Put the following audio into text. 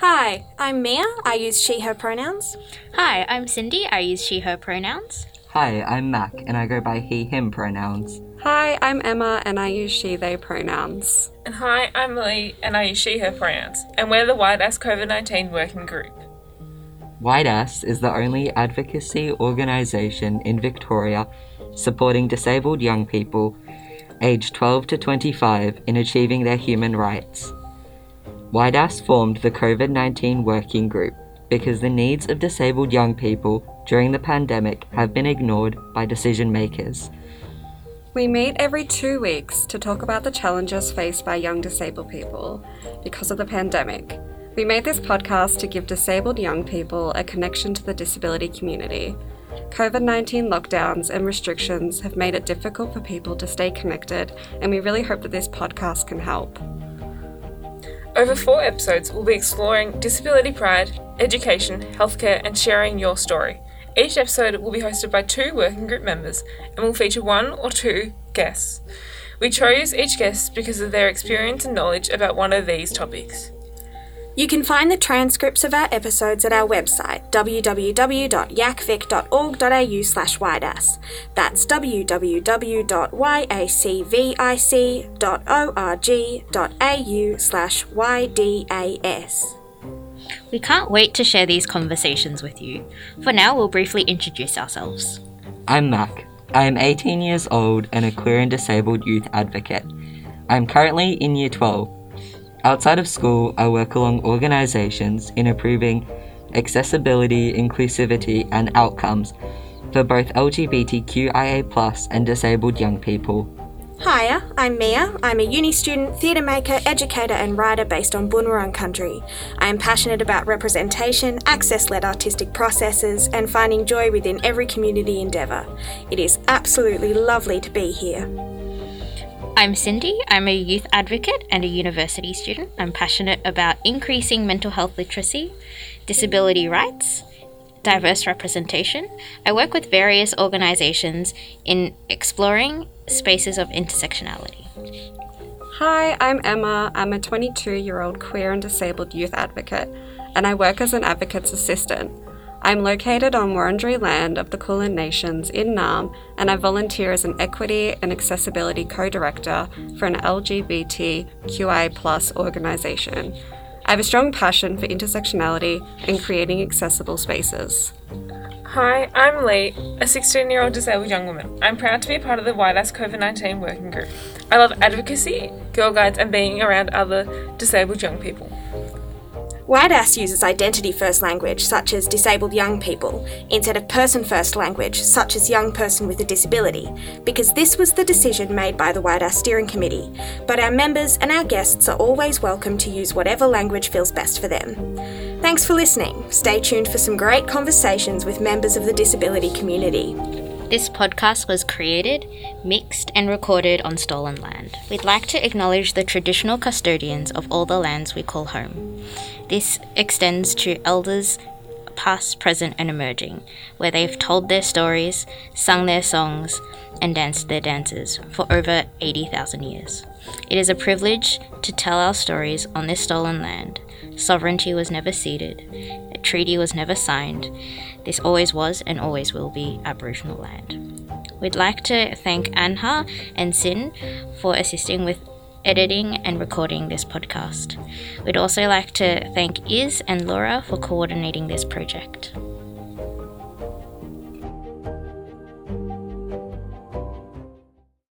Hi, I'm Mia. I use she, her pronouns. Hi, I'm Cindy. I use she, her pronouns. Hi, I'm Mac, and I go by he, him pronouns. Hi, I'm Emma, and I use she, they pronouns. And hi, I'm Lee, and I use she, her pronouns. And we're the YDAS COVID 19 Working Group. YDAS is the only advocacy organisation in Victoria supporting disabled young people aged 12 to 25 in achieving their human rights. YDAS formed the COVID 19 Working Group because the needs of disabled young people during the pandemic have been ignored by decision makers. We meet every two weeks to talk about the challenges faced by young disabled people because of the pandemic. We made this podcast to give disabled young people a connection to the disability community. COVID 19 lockdowns and restrictions have made it difficult for people to stay connected, and we really hope that this podcast can help. Over four episodes, we'll be exploring disability pride, education, healthcare, and sharing your story. Each episode will be hosted by two working group members and will feature one or two guests. We chose each guest because of their experience and knowledge about one of these topics. You can find the transcripts of our episodes at our website www.yacvic.org.au slash ydas. That's www.yacvic.org.au slash ydas. We can't wait to share these conversations with you. For now, we'll briefly introduce ourselves. I'm Mac. I am 18 years old and a queer and disabled youth advocate. I'm currently in Year 12. Outside of school, I work along organisations in improving accessibility, inclusivity, and outcomes for both LGBTQIA and disabled young people. Hiya, I'm Mia. I'm a uni student, theatre maker, educator, and writer based on Boonwurrung country. I am passionate about representation, access led artistic processes, and finding joy within every community endeavour. It is absolutely lovely to be here. I'm Cindy. I'm a youth advocate and a university student. I'm passionate about increasing mental health literacy, disability rights, diverse representation. I work with various organisations in exploring spaces of intersectionality. Hi, I'm Emma. I'm a 22 year old queer and disabled youth advocate, and I work as an advocate's assistant. I'm located on Wurundjeri land of the Kulin Nations in Naarm, and I volunteer as an equity and accessibility co director for an LGBTQI organisation. I have a strong passion for intersectionality and creating accessible spaces. Hi, I'm Lee, a 16 year old disabled young woman. I'm proud to be part of the YDAS COVID 19 Working Group. I love advocacy, Girl Guides, and being around other disabled young people. YDAS uses identity first language, such as disabled young people, instead of person first language, such as young person with a disability, because this was the decision made by the YDAS Steering Committee. But our members and our guests are always welcome to use whatever language feels best for them. Thanks for listening. Stay tuned for some great conversations with members of the disability community. This podcast was created, mixed, and recorded on stolen land. We'd like to acknowledge the traditional custodians of all the lands we call home. This extends to elders past, present, and emerging, where they've told their stories, sung their songs, and danced their dances for over 80,000 years. It is a privilege to tell our stories on this stolen land. Sovereignty was never ceded, a treaty was never signed. This always was and always will be Aboriginal land. We'd like to thank Anha and Sin for assisting with editing and recording this podcast. We'd also like to thank Iz and Laura for coordinating this project.